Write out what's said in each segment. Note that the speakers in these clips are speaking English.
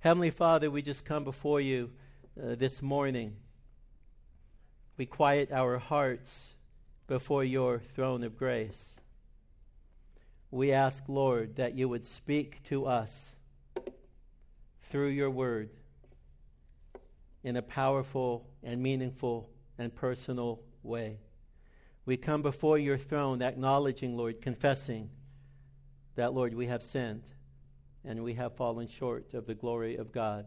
Heavenly Father, we just come before you uh, this morning. We quiet our hearts before your throne of grace. We ask, Lord, that you would speak to us through your word in a powerful and meaningful and personal way. We come before your throne acknowledging, Lord, confessing that, Lord, we have sinned and we have fallen short of the glory of God.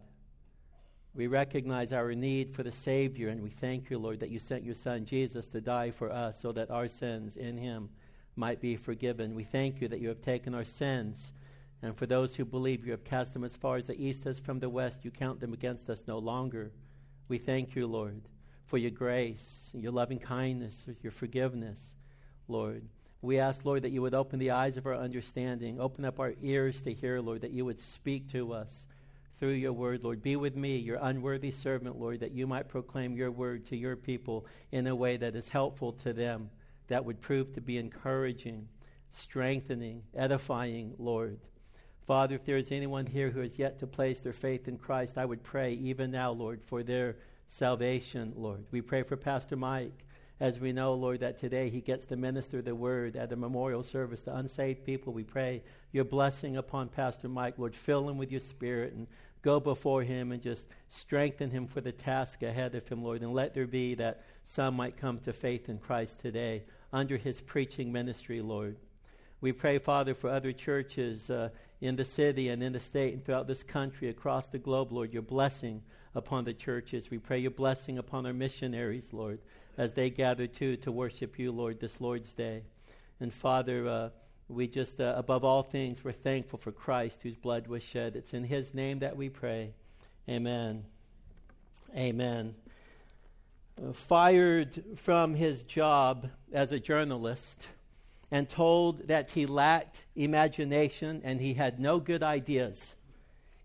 We recognize our need for the Savior, and we thank you, Lord, that you sent your Son Jesus to die for us so that our sins in him might be forgiven. We thank you that you have taken our sins, and for those who believe you have cast them as far as the east is from the west, you count them against us no longer. We thank you, Lord, for your grace, your loving kindness, your forgiveness, Lord. We ask, Lord, that you would open the eyes of our understanding, open up our ears to hear, Lord, that you would speak to us through your word, Lord. Be with me, your unworthy servant, Lord, that you might proclaim your word to your people in a way that is helpful to them, that would prove to be encouraging, strengthening, edifying, Lord. Father, if there is anyone here who has yet to place their faith in Christ, I would pray even now, Lord, for their salvation, Lord. We pray for Pastor Mike as we know, Lord, that today he gets to minister the word at the memorial service to unsaved people. We pray your blessing upon Pastor Mike. Lord, fill him with your spirit and go before him and just strengthen him for the task ahead of him, Lord. And let there be that some might come to faith in Christ today under his preaching ministry, Lord. We pray, Father, for other churches uh, in the city and in the state and throughout this country, across the globe, Lord, your blessing upon the churches. We pray your blessing upon our missionaries, Lord, as they gather too to worship you, Lord, this Lord's Day. And Father, uh, we just, uh, above all things, we're thankful for Christ whose blood was shed. It's in his name that we pray. Amen. Amen. Uh, fired from his job as a journalist and told that he lacked imagination and he had no good ideas.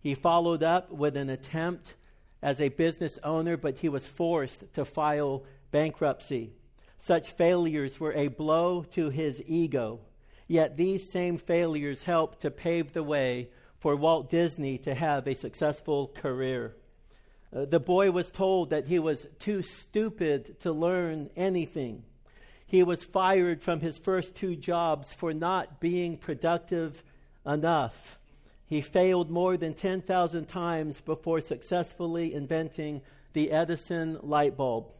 He followed up with an attempt as a business owner, but he was forced to file bankruptcy. Such failures were a blow to his ego. Yet these same failures helped to pave the way for Walt Disney to have a successful career. Uh, the boy was told that he was too stupid to learn anything. He was fired from his first two jobs for not being productive enough. He failed more than 10,000 times before successfully inventing the Edison light bulb.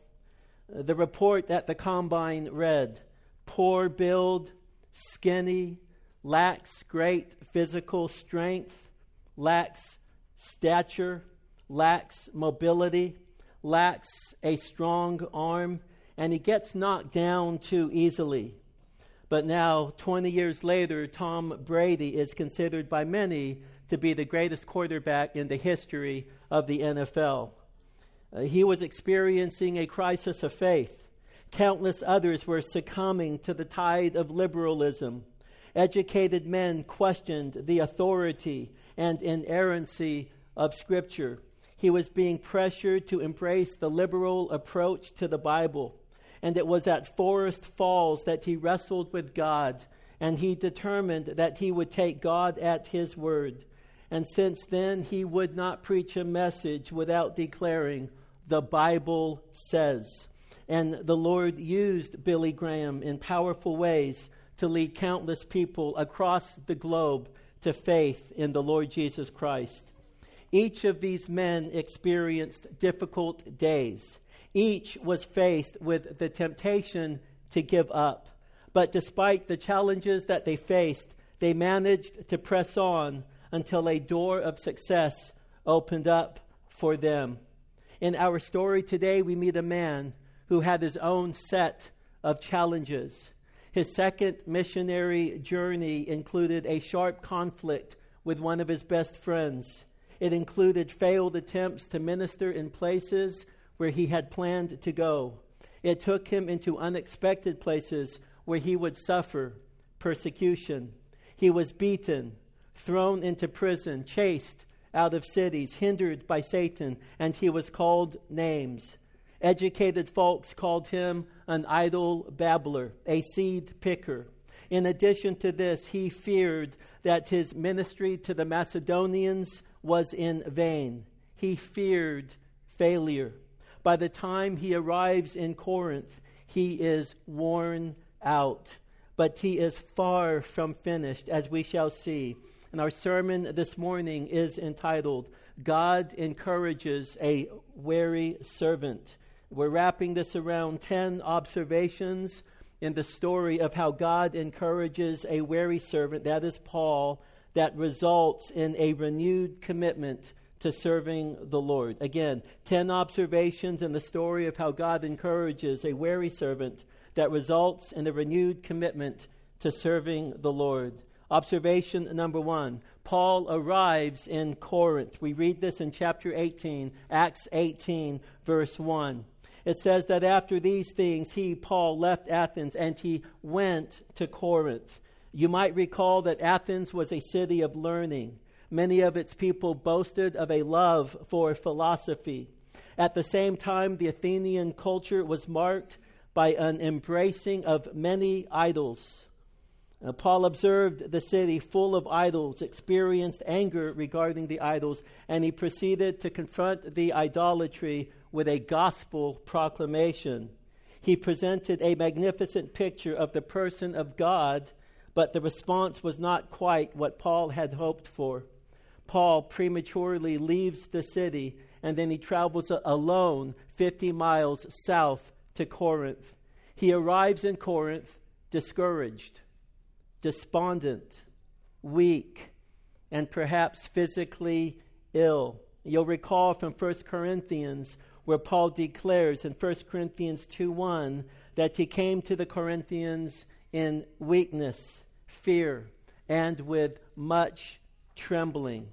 The report at the combine read poor build, skinny, lacks great physical strength, lacks stature, lacks mobility, lacks a strong arm, and he gets knocked down too easily. But now, 20 years later, Tom Brady is considered by many to be the greatest quarterback in the history of the NFL. Uh, he was experiencing a crisis of faith. Countless others were succumbing to the tide of liberalism. Educated men questioned the authority and inerrancy of Scripture. He was being pressured to embrace the liberal approach to the Bible and it was at Forest Falls that he wrestled with God, and he determined that he would take God at his word. And since then, he would not preach a message without declaring, The Bible says. And the Lord used Billy Graham in powerful ways to lead countless people across the globe to faith in the Lord Jesus Christ. Each of these men experienced difficult days. Each was faced with the temptation to give up. But despite the challenges that they faced, they managed to press on until a door of success opened up for them. In our story today, we meet a man who had his own set of challenges. His second missionary journey included a sharp conflict with one of his best friends. It included failed attempts to minister in places where he had planned to go. It took him into unexpected places where he would suffer persecution. He was beaten, thrown into prison, chased out of cities, hindered by Satan, and he was called names. Educated folks called him an idle babbler, a seed picker. In addition to this, he feared that his ministry to the Macedonians was in vain. He feared failure. By the time he arrives in Corinth, he is worn out. But he is far from finished, as we shall see. And our sermon this morning is entitled, God Encourages a Weary Servant. We're wrapping this around 10 observations in the story of how God encourages a wary servant, that is Paul, that results in a renewed commitment to serving the Lord. Again, 10 observations in the story of how God encourages a wary servant that results in a renewed commitment to serving the Lord. Observation number one Paul arrives in Corinth. We read this in chapter 18, Acts 18, verse 1. It says that after these things, he, Paul, left Athens and he went to Corinth. You might recall that Athens was a city of learning. Many of its people boasted of a love for philosophy. At the same time, the Athenian culture was marked by an embracing of many idols. Uh, Paul observed the city full of idols, experienced anger regarding the idols, and he proceeded to confront the idolatry with a gospel proclamation. He presented a magnificent picture of the person of God, but the response was not quite what Paul had hoped for. Paul prematurely leaves the city and then he travels alone 50 miles south to Corinth. He arrives in Corinth discouraged, despondent, weak, and perhaps physically ill. You'll recall from 1 Corinthians where Paul declares in 1 Corinthians 2 1 that he came to the Corinthians in weakness, fear, and with much trembling.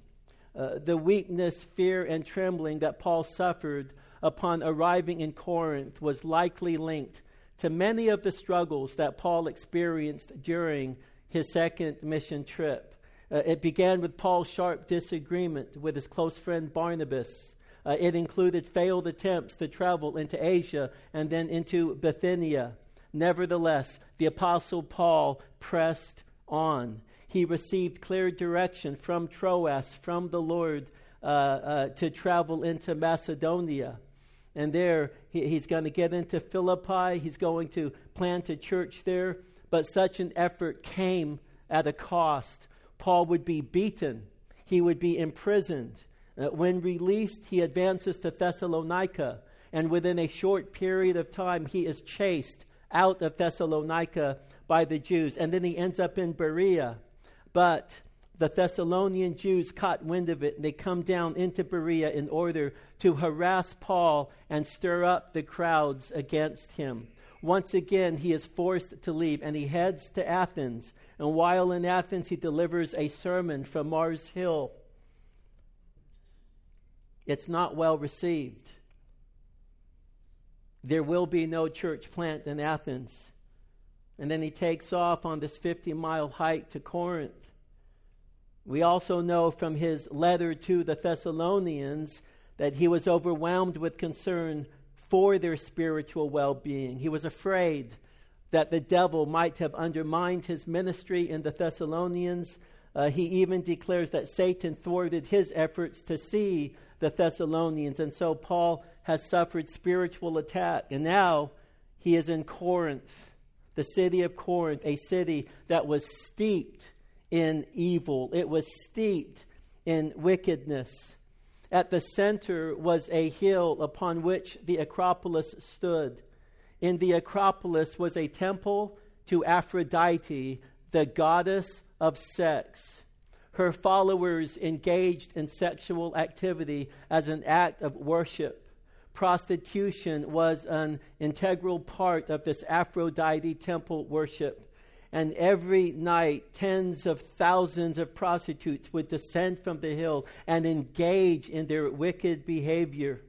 Uh, the weakness, fear, and trembling that Paul suffered upon arriving in Corinth was likely linked to many of the struggles that Paul experienced during his second mission trip. Uh, it began with Paul's sharp disagreement with his close friend Barnabas. Uh, it included failed attempts to travel into Asia and then into Bithynia. Nevertheless, the Apostle Paul pressed on he received clear direction from Troas, from the Lord, uh, uh, to travel into Macedonia. And there, he, he's going to get into Philippi. He's going to plant a church there. But such an effort came at a cost. Paul would be beaten, he would be imprisoned. Uh, when released, he advances to Thessalonica. And within a short period of time, he is chased out of Thessalonica by the Jews. And then he ends up in Berea. But the Thessalonian Jews caught wind of it, and they come down into Berea in order to harass Paul and stir up the crowds against him. Once again, he is forced to leave, and he heads to Athens. And while in Athens, he delivers a sermon from Mars Hill. It's not well received. There will be no church plant in Athens. And then he takes off on this 50 mile hike to Corinth. We also know from his letter to the Thessalonians that he was overwhelmed with concern for their spiritual well being. He was afraid that the devil might have undermined his ministry in the Thessalonians. Uh, he even declares that Satan thwarted his efforts to see the Thessalonians. And so Paul has suffered spiritual attack. And now he is in Corinth, the city of Corinth, a city that was steeped in evil, it was steeped in wickedness. At the center was a hill upon which the Acropolis stood. In the Acropolis was a temple to Aphrodite, the goddess of sex. Her followers engaged in sexual activity as an act of worship. Prostitution was an integral part of this Aphrodite temple worship and every night tens of thousands of prostitutes would descend from the hill and engage in their wicked behavior.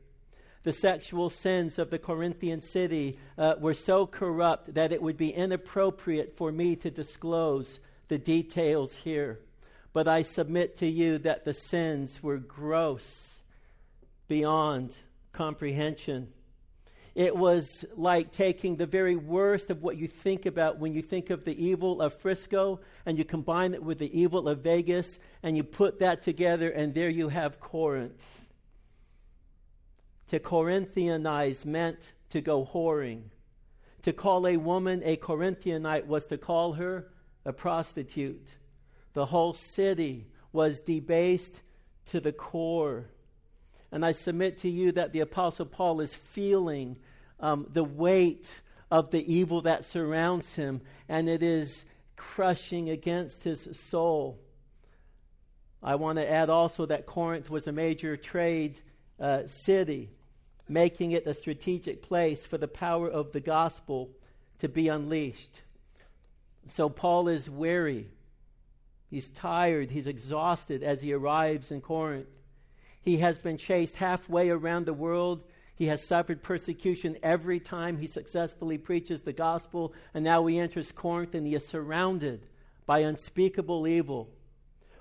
The sexual sins of the Corinthian city uh, were so corrupt that it would be inappropriate for me to disclose the details here. But I submit to you that the sins were gross beyond comprehension. It was like taking the very worst of what you think about when you think of the evil of Frisco and you combine it with the evil of Vegas and you put that together, and there you have Corinth. To Corinthianize meant to go whoring. To call a woman a Corinthianite was to call her a prostitute. The whole city was debased to the core. And I submit to you that the Apostle Paul is feeling um, the weight of the evil that surrounds him, and it is crushing against his soul. I want to add also that Corinth was a major trade uh, city, making it a strategic place for the power of the gospel to be unleashed. So Paul is weary. He's tired. He's exhausted as he arrives in Corinth. He has been chased halfway around the world. He has suffered persecution every time he successfully preaches the gospel. And now he enters Corinth and he is surrounded by unspeakable evil.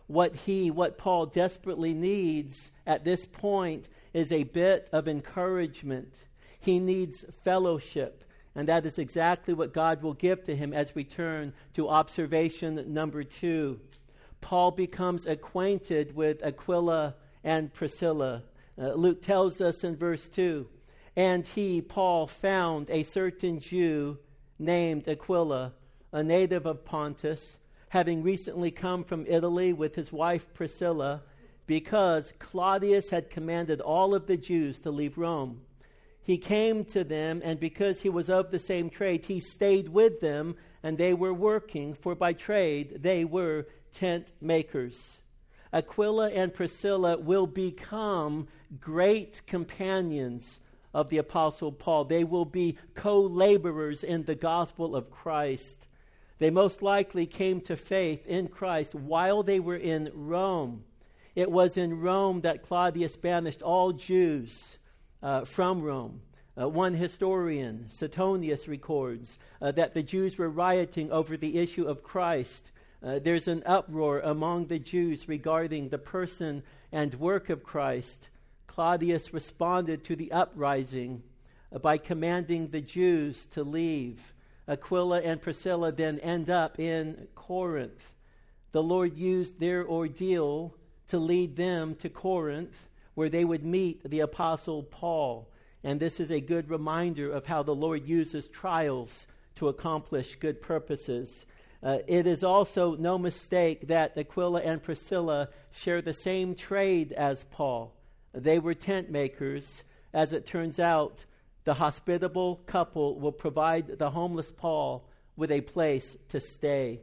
What he, what Paul desperately needs at this point is a bit of encouragement. He needs fellowship. And that is exactly what God will give to him as we turn to observation number two. Paul becomes acquainted with Aquila and Priscilla. Uh, Luke tells us in verse 2 And he, Paul, found a certain Jew named Aquila, a native of Pontus, having recently come from Italy with his wife Priscilla, because Claudius had commanded all of the Jews to leave Rome. He came to them, and because he was of the same trade, he stayed with them, and they were working, for by trade they were tent makers. Aquila and Priscilla will become great companions of the Apostle Paul. They will be co laborers in the gospel of Christ. They most likely came to faith in Christ while they were in Rome. It was in Rome that Claudius banished all Jews uh, from Rome. Uh, one historian, Suetonius, records uh, that the Jews were rioting over the issue of Christ uh, there's an uproar among the Jews regarding the person and work of Christ. Claudius responded to the uprising uh, by commanding the Jews to leave. Aquila and Priscilla then end up in Corinth. The Lord used their ordeal to lead them to Corinth, where they would meet the Apostle Paul. And this is a good reminder of how the Lord uses trials to accomplish good purposes. Uh, it is also no mistake that Aquila and Priscilla share the same trade as Paul. They were tent makers. As it turns out, the hospitable couple will provide the homeless Paul with a place to stay.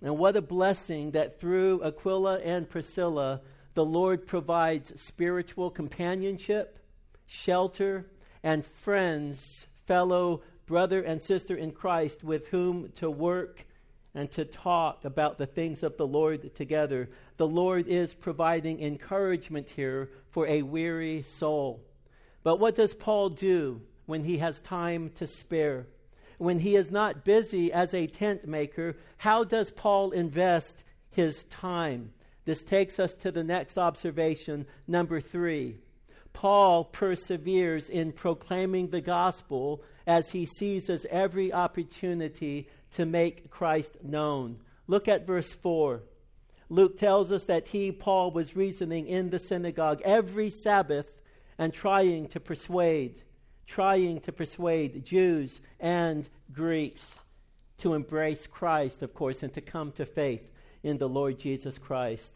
And what a blessing that through Aquila and Priscilla, the Lord provides spiritual companionship, shelter, and friends, fellow brother and sister in Christ with whom to work and to talk about the things of the Lord together. The Lord is providing encouragement here for a weary soul. But what does Paul do when he has time to spare? When he is not busy as a tent maker, how does Paul invest his time? This takes us to the next observation, number three. Paul perseveres in proclaiming the gospel as he seizes every opportunity to make Christ known. Look at verse 4. Luke tells us that he, Paul, was reasoning in the synagogue every Sabbath and trying to persuade, trying to persuade Jews and Greeks to embrace Christ, of course, and to come to faith in the Lord Jesus Christ.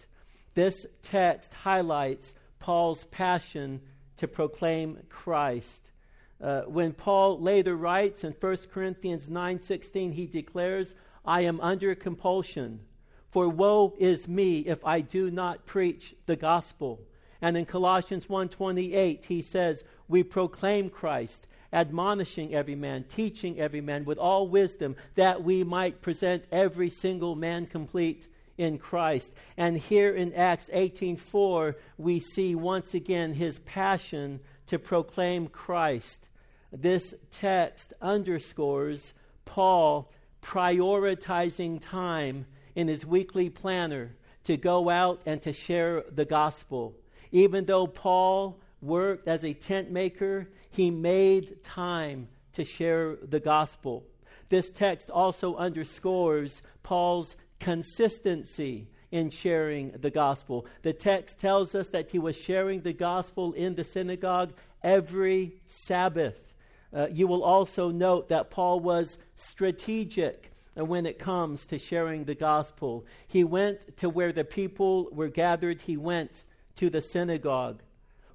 This text highlights Paul's passion to proclaim Christ. Uh, when Paul later writes in 1 Corinthians 9:16, he declares, "I am under compulsion, for woe is me if I do not preach the gospel." And in Colossians 1:28, he says, "We proclaim Christ, admonishing every man, teaching every man with all wisdom, that we might present every single man complete in Christ." And here in Acts 18:4, we see once again his passion to proclaim Christ this text underscores Paul prioritizing time in his weekly planner to go out and to share the gospel. Even though Paul worked as a tent maker, he made time to share the gospel. This text also underscores Paul's consistency in sharing the gospel. The text tells us that he was sharing the gospel in the synagogue every Sabbath. Uh, you will also note that Paul was strategic when it comes to sharing the gospel. He went to where the people were gathered, he went to the synagogue.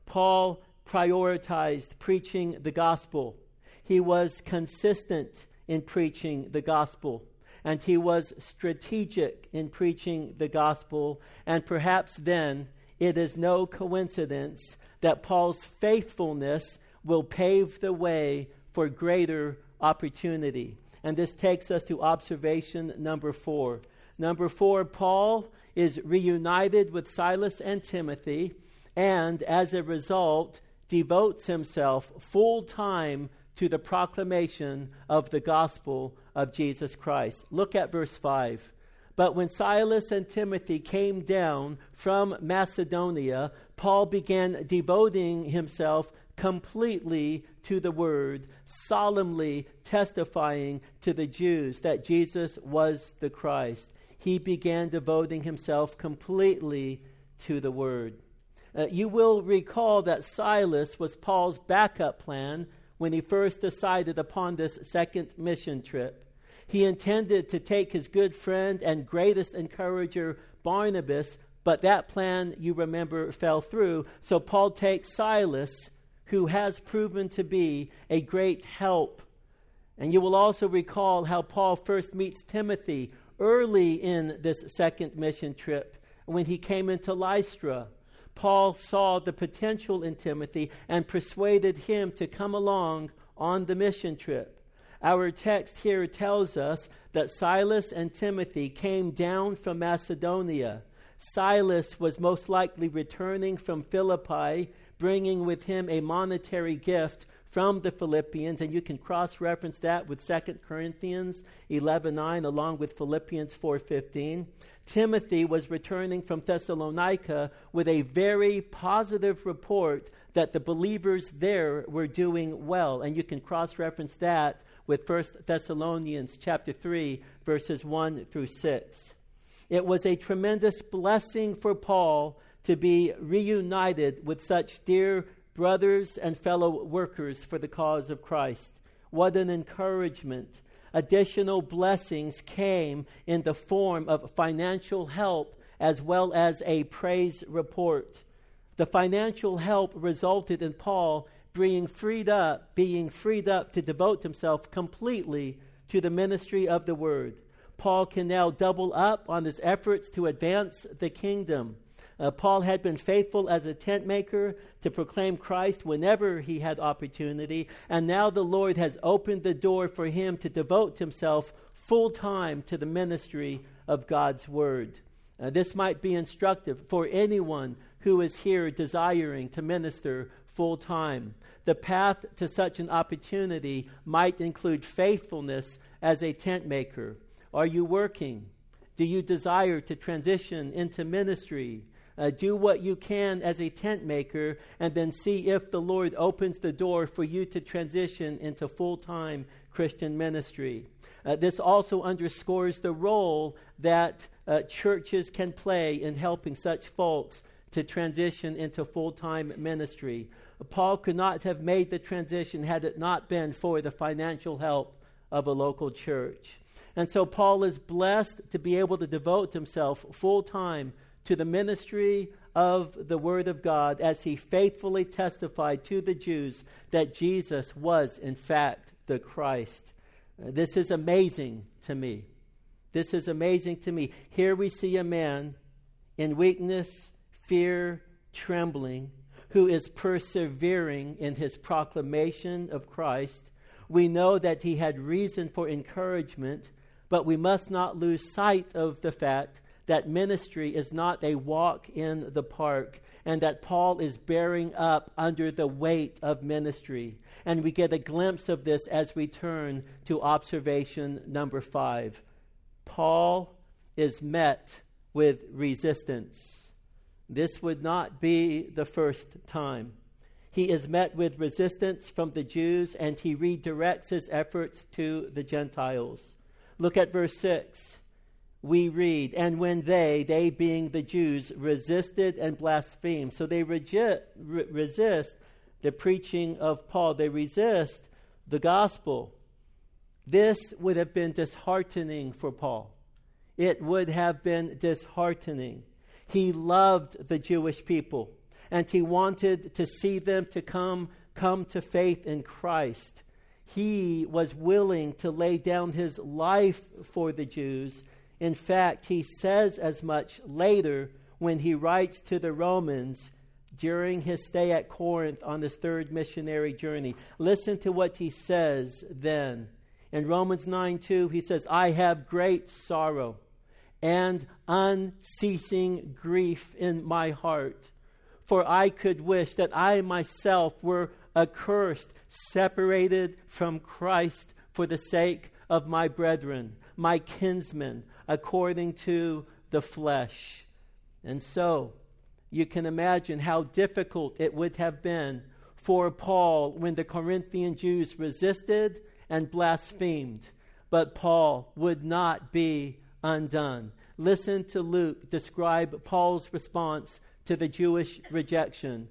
Paul prioritized preaching the gospel. He was consistent in preaching the gospel. And he was strategic in preaching the gospel. And perhaps then it is no coincidence that Paul's faithfulness will pave the way for greater opportunity. And this takes us to observation number four. Number four, Paul is reunited with Silas and Timothy, and as a result, devotes himself full time to the proclamation of the gospel of Jesus Christ. Look at verse 5. But when Silas and Timothy came down from Macedonia, Paul began devoting himself completely to the word, solemnly testifying to the Jews that Jesus was the Christ. He began devoting himself completely to the word. Uh, you will recall that Silas was Paul's backup plan when he first decided upon this second mission trip. He intended to take his good friend and greatest encourager, Barnabas, but that plan, you remember, fell through. So Paul takes Silas, who has proven to be a great help. And you will also recall how Paul first meets Timothy early in this second mission trip when he came into Lystra. Paul saw the potential in Timothy and persuaded him to come along on the mission trip. Our text here tells us that Silas and Timothy came down from Macedonia. Silas was most likely returning from Philippi, bringing with him a monetary gift from the Philippians, and you can cross reference that with 2 Corinthians 11:9 along with Philippians 4:15. Timothy was returning from Thessalonica with a very positive report that the believers there were doing well, and you can cross reference that with 1 Thessalonians chapter 3 verses 1 through 6. It was a tremendous blessing for Paul to be reunited with such dear brothers and fellow workers for the cause of Christ. What an encouragement. Additional blessings came in the form of financial help as well as a praise report. The financial help resulted in Paul being freed up, being freed up to devote himself completely to the ministry of the word. Paul can now double up on his efforts to advance the kingdom. Uh, Paul had been faithful as a tent maker to proclaim Christ whenever he had opportunity, and now the Lord has opened the door for him to devote himself full time to the ministry of God's word. Uh, this might be instructive for anyone who is here desiring to minister full time. The path to such an opportunity might include faithfulness as a tent maker. Are you working? Do you desire to transition into ministry? Uh, do what you can as a tent maker, and then see if the Lord opens the door for you to transition into full time Christian ministry. Uh, this also underscores the role that uh, churches can play in helping such folks to transition into full time ministry. Paul could not have made the transition had it not been for the financial help of a local church. And so Paul is blessed to be able to devote himself full time to the ministry of the Word of God as he faithfully testified to the Jews that Jesus was, in fact, the Christ. Uh, this is amazing to me. This is amazing to me. Here we see a man in weakness, fear, trembling, who is persevering in his proclamation of Christ. We know that he had reason for encouragement, but we must not lose sight of the fact that ministry is not a walk in the park and that Paul is bearing up under the weight of ministry. And we get a glimpse of this as we turn to observation number five. Paul is met with resistance. This would not be the first time. he is met with resistance from the Jews and he redirects his efforts to the Gentiles. Look at verse 6. We read, And when they, they being the Jews, resisted and blasphemed. So they regi- re- resist the preaching of Paul, they resist the gospel. This would have been disheartening for Paul. It would have been disheartening. He loved the Jewish people and he wanted to see them to come come to faith in Christ. He was willing to lay down his life for the Jews. In fact, he says as much later when he writes to the Romans during his stay at Corinth on this third missionary journey. Listen to what he says then. In Romans 9 2, he says, I have great sorrow and unceasing grief in my heart for I could wish that I myself were accursed, separated from Christ for the sake of my brethren, my kinsmen, according to the flesh. And so, you can imagine how difficult it would have been for Paul when the Corinthian Jews resisted and blasphemed. But Paul would not be undone. Listen to Luke describe Paul's response to the Jewish rejection.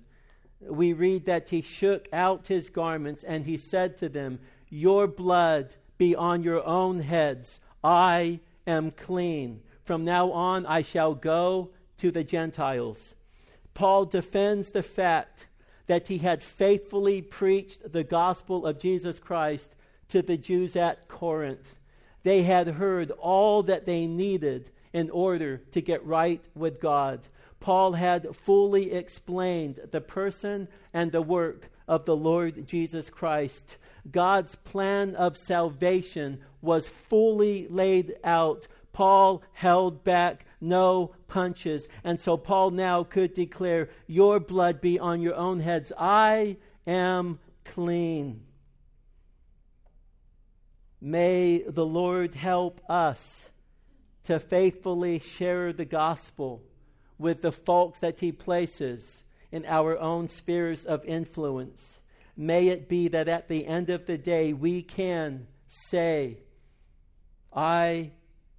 We read that he shook out his garments and he said to them, Your blood be on your own heads. I am clean. From now on, I shall go to the Gentiles. Paul defends the fact that he had faithfully preached the gospel of Jesus Christ to the Jews at Corinth. They had heard all that they needed in order to get right with God. Paul had fully explained the person and the work of the Lord Jesus Christ. God's plan of salvation was fully laid out. Paul held back no punches. And so Paul now could declare, Your blood be on your own heads. I am clean. May the Lord help us to faithfully share the gospel with the folks that He places in our own spheres of influence. May it be that at the end of the day we can say, I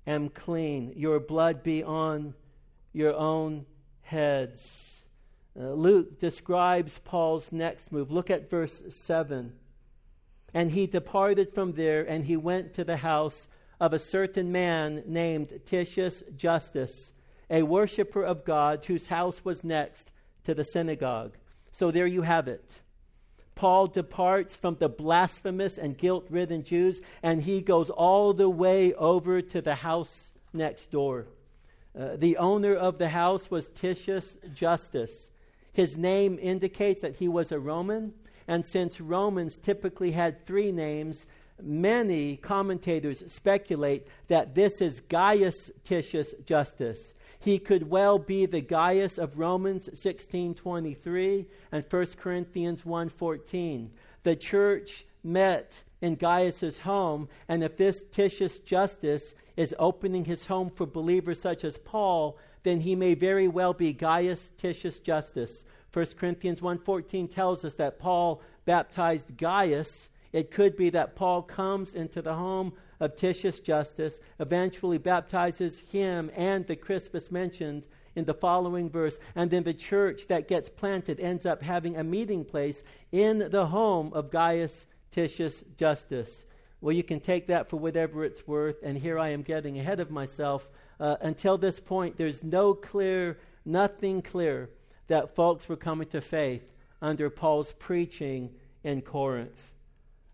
am clean. Your blood be on your own heads. Uh, Luke describes Paul's next move. Look at verse 7. And he departed from there, and he went to the house of a certain man named Titius Justus a worshiper of God whose house was next to the synagogue. So there you have it. Paul departs from the blasphemous and guilt ridden Jews and he goes all the way over to the house next door. Uh, the owner of the house was Titius Justus. His name indicates that he was a Roman, and since Romans typically had three names, many commentators speculate that this is Gaius Titius Justus. He could well be the Gaius of Romans 16:23 and 1 Corinthians 1:14. The church met in Gaius's home, and if this Titius Justus is opening his home for believers such as Paul, then he may very well be Gaius Titius Justus. 1 Corinthians 1:14 tells us that Paul baptized Gaius. It could be that Paul comes into the home of Titius Justus eventually baptizes him and the Crispus mentioned in the following verse. And then the church that gets planted ends up having a meeting place in the home of Gaius Titius Justus. Well, you can take that for whatever it's worth, and here I am getting ahead of myself. Uh, until this point, there's no clear, nothing clear that folks were coming to faith under Paul's preaching in Corinth.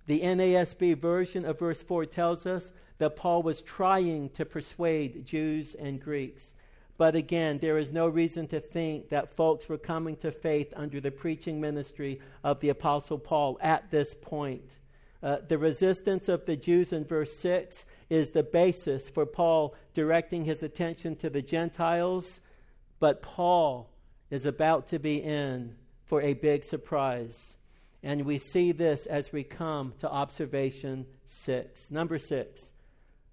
The NASB version of verse 4 tells us that Paul was trying to persuade Jews and Greeks. But again, there is no reason to think that folks were coming to faith under the preaching ministry of the Apostle Paul at this point. Uh, the resistance of the Jews in verse 6 is the basis for Paul directing his attention to the Gentiles, but Paul is about to be in for a big surprise. And we see this as we come to observation six. Number six,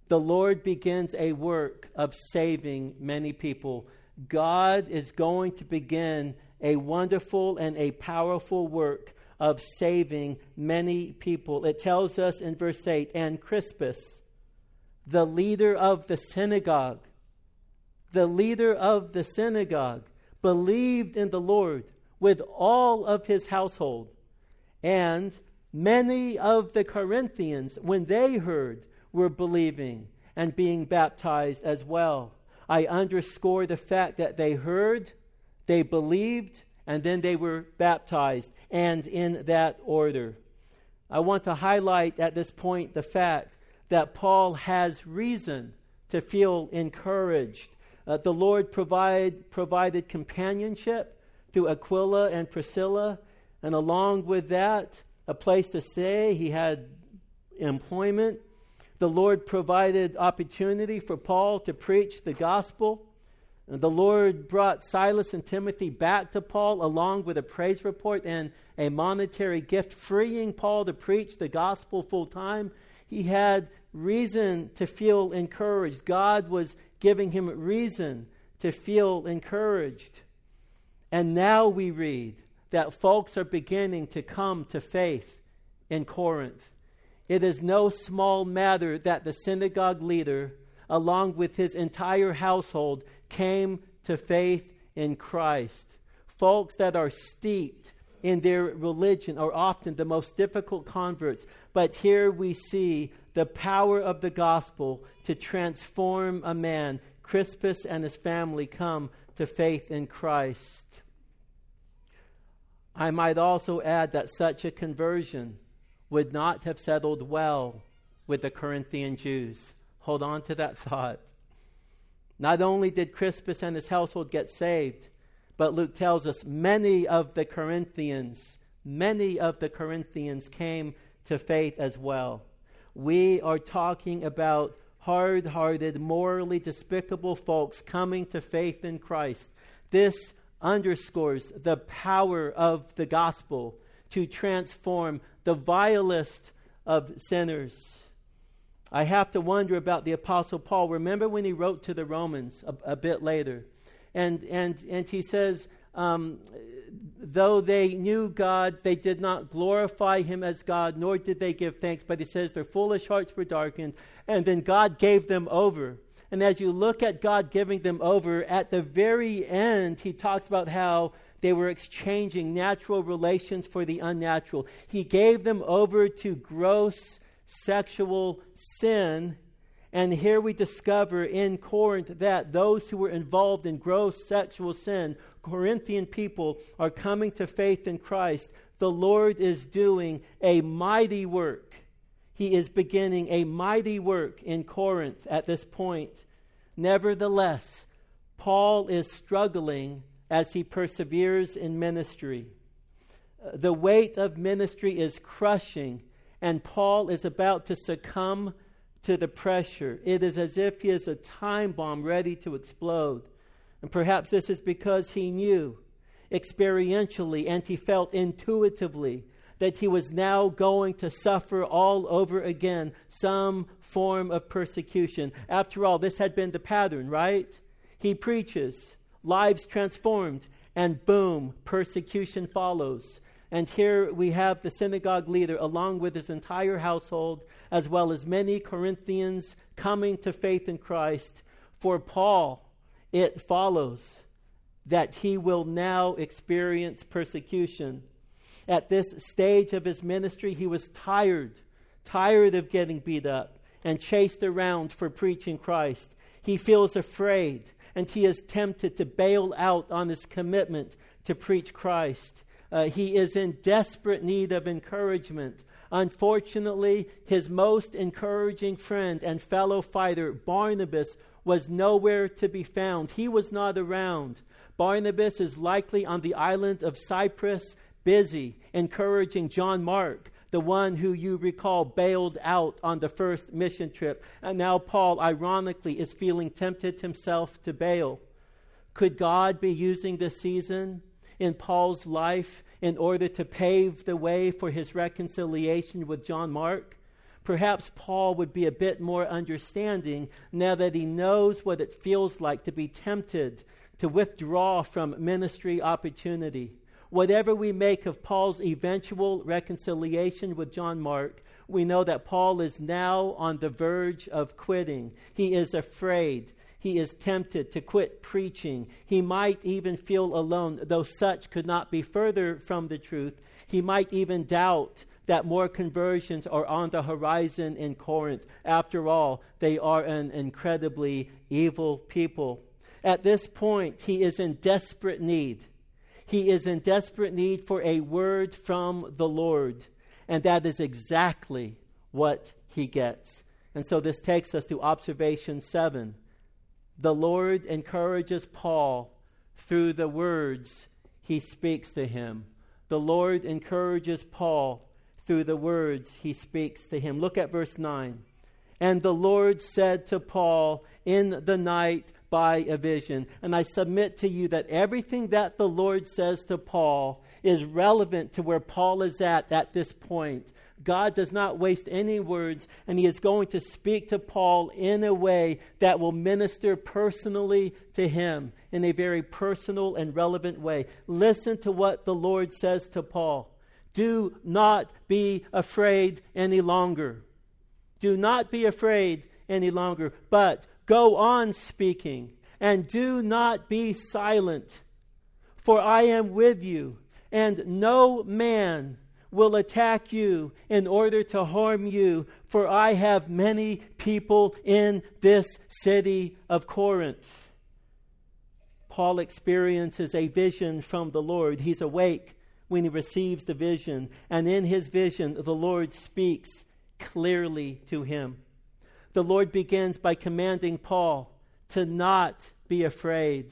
the Lord begins a work of saving many people. God is going to begin a wonderful and a powerful work of saving many people. It tells us in verse 8 and Crispus, the leader of the synagogue, the leader of the synagogue, believed in the Lord with all of his household. And many of the Corinthians, when they heard, were believing and being baptized as well. I underscore the fact that they heard, they believed, and then they were baptized, and in that order. I want to highlight at this point the fact that Paul has reason to feel encouraged. Uh, the Lord provide, provided companionship to Aquila and Priscilla, and along with that, a place to stay. He had employment. The Lord provided opportunity for Paul to preach the gospel. And the Lord brought Silas and Timothy back to Paul along with a praise report and a monetary gift, freeing Paul to preach the gospel full time. He had reason to feel encouraged. God was giving him reason to feel encouraged. And now we read that folks are beginning to come to faith in Corinth. It is no small matter that the synagogue leader, along with his entire household, came to faith in Christ. Folks that are steeped in their religion are often the most difficult converts, but here we see the power of the gospel to transform a man. Crispus and his family come to faith in Christ. I might also add that such a conversion would not have settled well with the Corinthian Jews. Hold on to that thought. Not only did Crispus and his household get saved, but Luke tells us many of the Corinthians, many of the Corinthians came to faith as well. We are talking about hard hearted, morally despicable folks coming to faith in Christ. This underscores the power of the gospel to transform the vilest of sinners. I have to wonder about the Apostle Paul. Remember when he wrote to the Romans a, a bit later? And, and, and he says, um, though they knew God, they did not glorify him as God, nor did they give thanks. But he says their foolish hearts were darkened, and then God gave them over. And as you look at God giving them over, at the very end, he talks about how they were exchanging natural relations for the unnatural. He gave them over to gross sexual sin. And here we discover in Corinth that those who were involved in gross sexual sin, Corinthian people, are coming to faith in Christ. The Lord is doing a mighty work. He is beginning a mighty work in Corinth at this point. Nevertheless, Paul is struggling as he perseveres in ministry. Uh, the weight of ministry is crushing and Paul is about to succumb to the pressure. It is as if he is a time bomb ready to explode. And perhaps this is because he knew experientially and he felt intuitively that he was now going to suffer all over again some form of persecution. After all, this had been the pattern, right? He preaches, lives transformed, and boom, persecution follows. And here we have the synagogue leader, along with his entire household, as well as many Corinthians coming to faith in Christ. For Paul, it follows that he will now experience persecution. At this stage of his ministry, he was tired, tired of getting beat up and chased around for preaching Christ. He feels afraid and he is tempted to bail out on his commitment to preach Christ. Uh, he is in desperate need of encouragement. Unfortunately, his most encouraging friend and fellow fighter, Barnabas, was nowhere to be found. He was not around. Barnabas is likely on the island of Cyprus, busy encouraging John Mark, the one who you recall bailed out on the first mission trip. And now Paul, ironically, is feeling tempted himself to bail. Could God be using this season in Paul's life in order to pave the way for his reconciliation with John Mark. Perhaps Paul would be a bit more understanding now that he knows what it feels like to be tempted to withdraw from ministry opportunity. Whatever we make of Paul's eventual reconciliation with John Mark, we know that Paul is now on the verge of quitting. He is afraid. He is tempted to quit preaching. He might even feel alone, though such could not be further from the truth. He might even doubt that more conversions are on the horizon in Corinth. After all, they are an incredibly evil people. At this point, he is in desperate need. He is in desperate need for a word from the Lord. And that is exactly what he gets. And so this takes us to observation seven. The Lord encourages Paul through the words he speaks to him. The Lord encourages Paul through the words he speaks to him. Look at verse 9. And the Lord said to Paul in the night by a vision. And I submit to you that everything that the Lord says to Paul is relevant to where Paul is at at this point. God does not waste any words, and he is going to speak to Paul in a way that will minister personally to him in a very personal and relevant way. Listen to what the Lord says to Paul. Do not be afraid any longer. Do not be afraid any longer, but go on speaking, and do not be silent. For I am with you, and no man will attack you in order to harm you, for I have many people in this city of Corinth. Paul experiences a vision from the Lord. He's awake when he receives the vision. And in his vision, the Lord speaks clearly to him. The Lord begins by commanding Paul to not be afraid.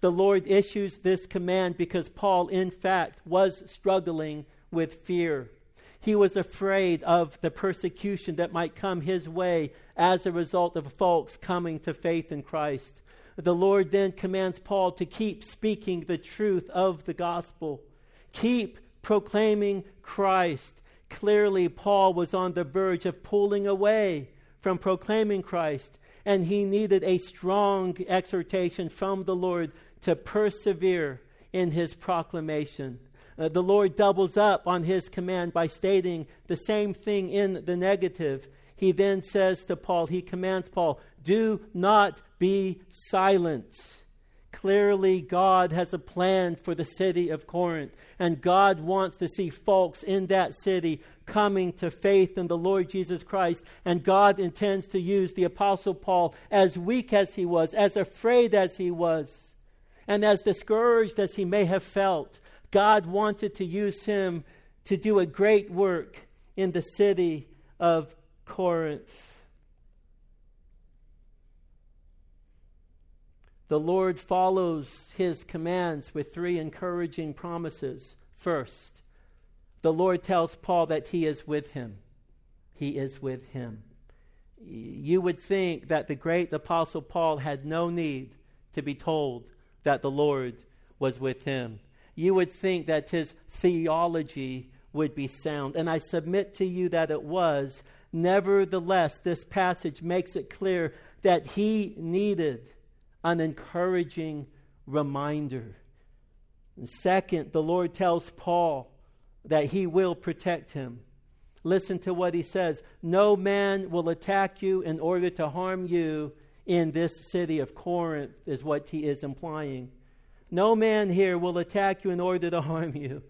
The Lord issues this command because Paul, in fact, was struggling with fear. He was afraid of the persecution that might come his way as a result of folks coming to faith in Christ. The Lord then commands Paul to keep speaking the truth of the gospel. Keep proclaiming Christ. Clearly, Paul was on the verge of pulling away from proclaiming Christ, and he needed a strong exhortation from the Lord to persevere in his proclamation. Uh, the Lord doubles up on his command by stating the same thing in the negative. He then says to Paul, he commands Paul, do not be silent. Clearly, God has a plan for the city of Corinth, and God wants to see folks in that city coming to faith in the Lord Jesus Christ. And God intends to use the Apostle Paul, as weak as he was, as afraid as he was, and as discouraged as he may have felt. God wanted to use him to do a great work in the city of Corinth. The Lord follows his commands with three encouraging promises. First, the Lord tells Paul that he is with him. He is with him. You would think that the great apostle Paul had no need to be told that the Lord was with him. You would think that his theology would be sound. And I submit to you that it was. Nevertheless, this passage makes it clear that he needed an encouraging reminder. And second, the Lord tells Paul that he will protect him. Listen to what he says No man will attack you in order to harm you in this city of Corinth, is what he is implying. No man here will attack you in order to harm you.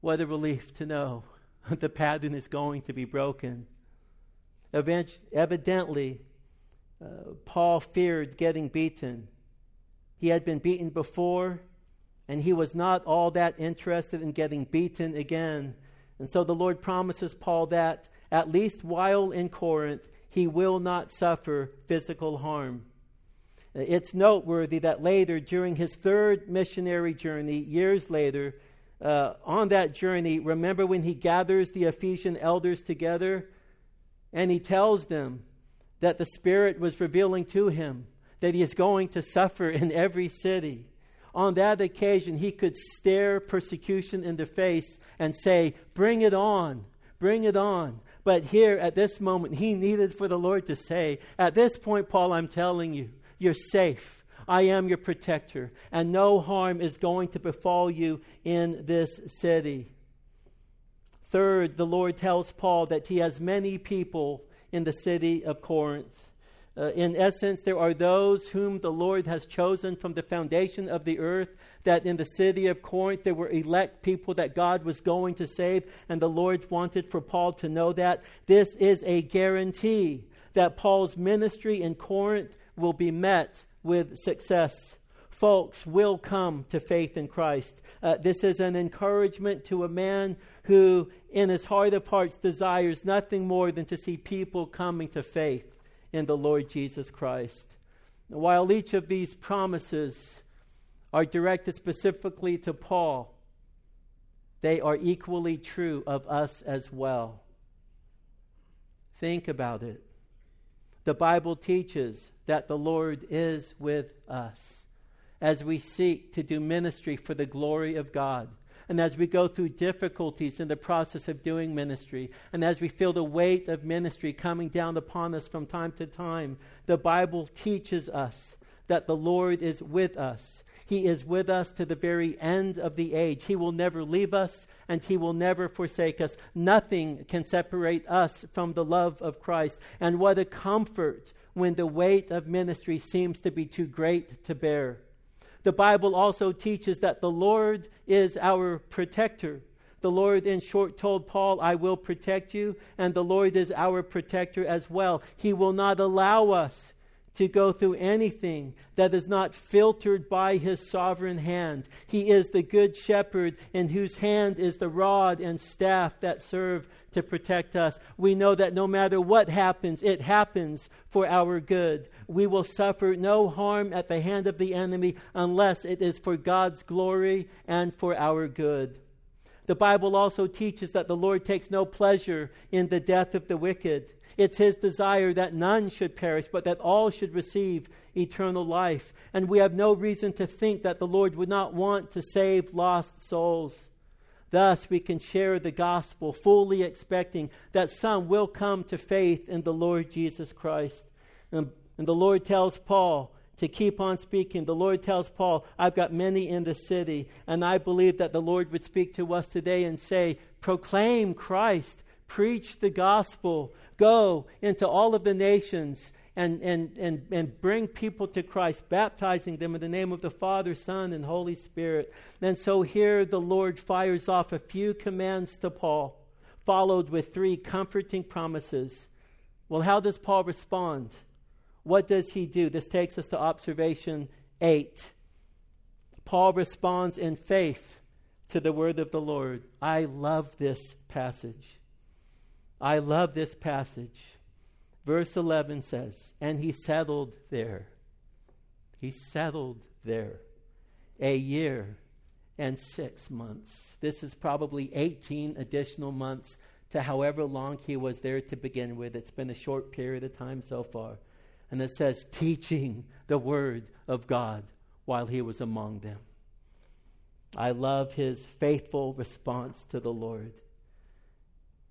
What a relief to know the pattern is going to be broken. Evidently, uh, Paul feared getting beaten. He had been beaten before, and he was not all that interested in getting beaten again. And so the Lord promises Paul that, at least while in Corinth, he will not suffer physical harm. It's noteworthy that later, during his third missionary journey, years later, uh, on that journey, remember when he gathers the Ephesian elders together and he tells them, that the Spirit was revealing to him that he is going to suffer in every city. On that occasion, he could stare persecution in the face and say, Bring it on, bring it on. But here at this moment, he needed for the Lord to say, At this point, Paul, I'm telling you, you're safe. I am your protector, and no harm is going to befall you in this city. Third, the Lord tells Paul that he has many people in the city of Corinth. Uh, in essence, there are those whom the Lord has chosen from the foundation of the earth, that in the city of Corinth there were elect people that God was going to save, and the Lord wanted for Paul to know that. This is a guarantee that Paul's ministry in Corinth will be met with success. Folks will come to faith in Christ. Uh, this is an encouragement to a man who, in his heart of hearts, desires nothing more than to see people coming to faith in the Lord Jesus Christ. While each of these promises are directed specifically to Paul, they are equally true of us as well. Think about it. The Bible teaches that the Lord is with us as we seek to do ministry for the glory of God. And as we go through difficulties in the process of doing ministry, and as we feel the weight of ministry coming down upon us from time to time, the Bible teaches us that the Lord is with us. He is with us to the very end of the age. He will never leave us and He will never forsake us. Nothing can separate us from the love of Christ. And what a comfort when the weight of ministry seems to be too great to bear. The Bible also teaches that the Lord is our protector. The Lord, in short, told Paul, I will protect you, and the Lord is our protector as well. He will not allow us to go through anything that is not filtered by his sovereign hand. He is the good shepherd in whose hand is the rod and staff that serve to protect us. We know that no matter what happens, it happens for our good. We will suffer no harm at the hand of the enemy unless it is for God's glory and for our good. The Bible also teaches that the Lord takes no pleasure in the death of the wicked. It's his desire that none should perish, but that all should receive eternal life. And we have no reason to think that the Lord would not want to save lost souls. Thus, we can share the gospel, fully expecting that some will come to faith in the Lord Jesus Christ. And, and the Lord tells Paul, to keep on speaking. The Lord tells Paul, I've got many in the city. And I believe that the Lord would speak to us today and say, Proclaim Christ, preach the gospel, go into all of the nations and, and, and, and bring people to Christ, baptizing them in the name of the Father, Son, and Holy Spirit. And so here the Lord fires off a few commands to Paul, followed with three comforting promises. Well, how does Paul respond? What does he do? This takes us to observation eight. Paul responds in faith to the word of the Lord. I love this passage. I love this passage. Verse 11 says, And he settled there. He settled there a year and six months. This is probably 18 additional months to however long he was there to begin with. It's been a short period of time so far. And it says, teaching the word of God while he was among them. I love his faithful response to the Lord.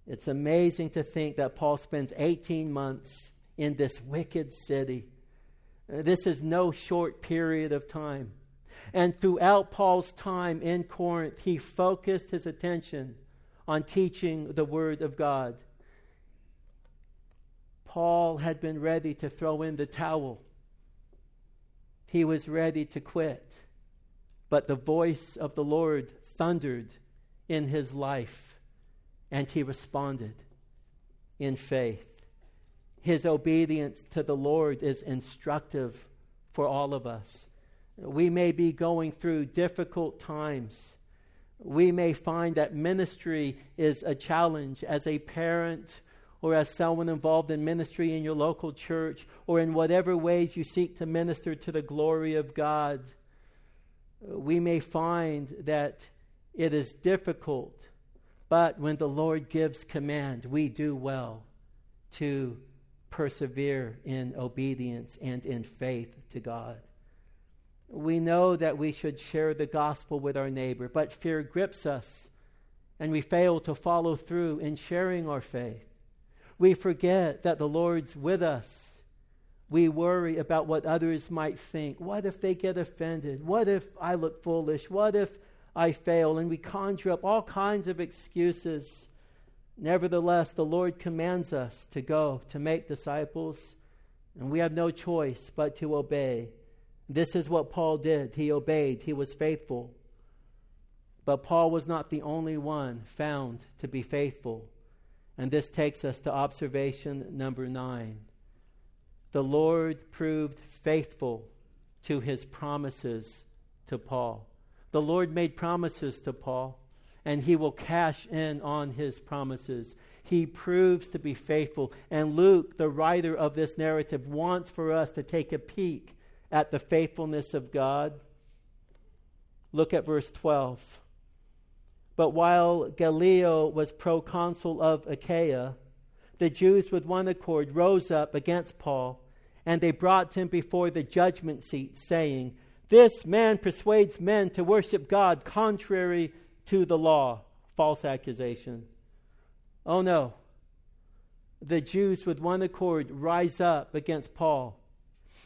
It's amazing to think that Paul spends 18 months in this wicked city. Uh, this is no short period of time. And throughout Paul's time in Corinth, he focused his attention on teaching the Word of God. Paul had been ready to throw in the towel, he was ready to quit. But the voice of the Lord thundered in his life and he responded in faith. His obedience to the Lord is instructive for all of us. We may be going through difficult times. We may find that ministry is a challenge as a parent or as someone involved in ministry in your local church or in whatever ways you seek to minister to the glory of God. We may find that it is difficult but when the Lord gives command, we do well to persevere in obedience and in faith to God. We know that we should share the gospel with our neighbor, but fear grips us and we fail to follow through in sharing our faith. We forget that the Lord's with us. We worry about what others might think. What if they get offended? What if I look foolish? What if I fail? And we conjure up all kinds of excuses. Nevertheless, the Lord commands us to go, to make disciples, and we have no choice but to obey. This is what Paul did. He obeyed, he was faithful. But Paul was not the only one found to be faithful. And this takes us to observation number nine the Lord proved faithful to his promises to Paul. The Lord made promises to Paul, and he will cash in on his promises. He proves to be faithful. And Luke, the writer of this narrative, wants for us to take a peek at the faithfulness of God. Look at verse 12. But while Gallio was proconsul of Achaia, the Jews with one accord rose up against Paul and they brought him before the judgment seat, saying, This man persuades men to worship God contrary to the law. False accusation. Oh no. The Jews with one accord rise up against Paul.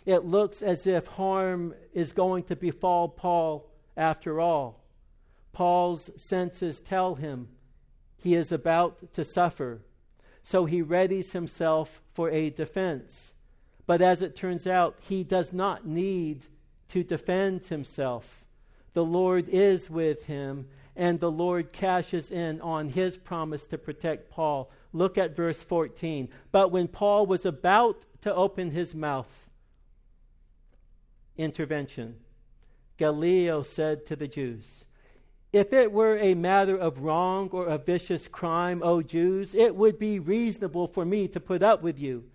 It looks as if harm is going to befall Paul after all. Paul's senses tell him he is about to suffer, so he readies himself for a defense. But as it turns out, he does not need to defend himself. The Lord is with him, and the Lord cashes in on his promise to protect Paul. Look at verse 14. But when Paul was about to open his mouth, intervention, Gallio said to the Jews, if it were a matter of wrong or a vicious crime, O Jews, it would be reasonable for me to put up with you.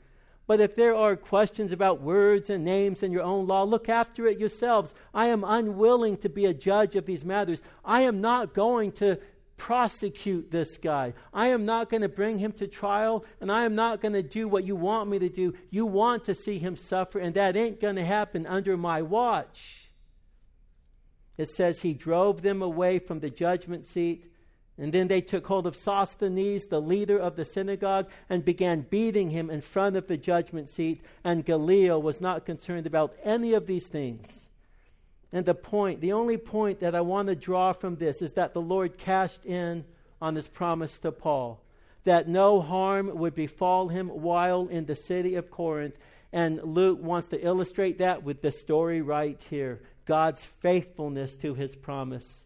But if there are questions about words and names in your own law, look after it yourselves. I am unwilling to be a judge of these matters. I am not going to prosecute this guy. I am not going to bring him to trial, and I am not going to do what you want me to do. You want to see him suffer, and that ain't going to happen under my watch. It says he drove them away from the judgment seat and then they took hold of Sosthenes, the leader of the synagogue, and began beating him in front of the judgment seat. And Gallio was not concerned about any of these things. And the point, the only point that I want to draw from this is that the Lord cashed in on his promise to Paul that no harm would befall him while in the city of Corinth. And Luke wants to illustrate that with the story right here God's faithfulness to his promise.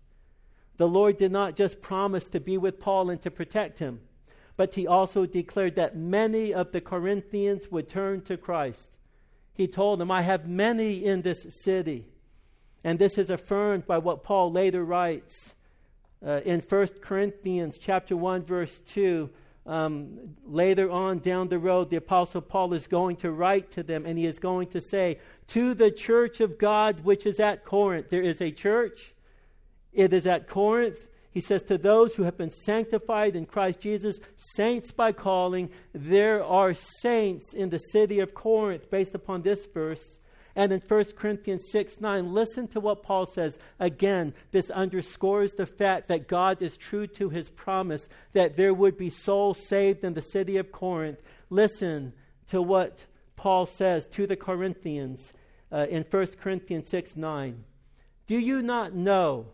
The Lord did not just promise to be with Paul and to protect him, but he also declared that many of the Corinthians would turn to Christ. He told them, I have many in this city. And this is affirmed by what Paul later writes uh, in 1 Corinthians chapter 1 verse 2. Um, later on down the road, the Apostle Paul is going to write to them and he is going to say, To the church of God which is at Corinth, there is a church it is at Corinth. He says, To those who have been sanctified in Christ Jesus, saints by calling, there are saints in the city of Corinth, based upon this verse. And in 1 Corinthians 6 9, listen to what Paul says. Again, this underscores the fact that God is true to his promise that there would be souls saved in the city of Corinth. Listen to what Paul says to the Corinthians uh, in 1 Corinthians 6 9. Do you not know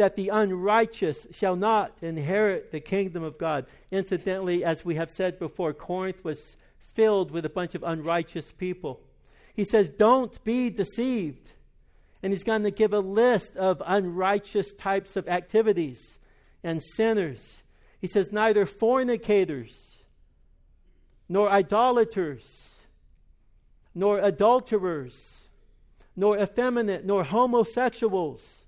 that the unrighteous shall not inherit the kingdom of God. Incidentally, as we have said before, Corinth was filled with a bunch of unrighteous people. He says, Don't be deceived. And he's going to give a list of unrighteous types of activities and sinners. He says, Neither fornicators, nor idolaters, nor adulterers, nor effeminate, nor homosexuals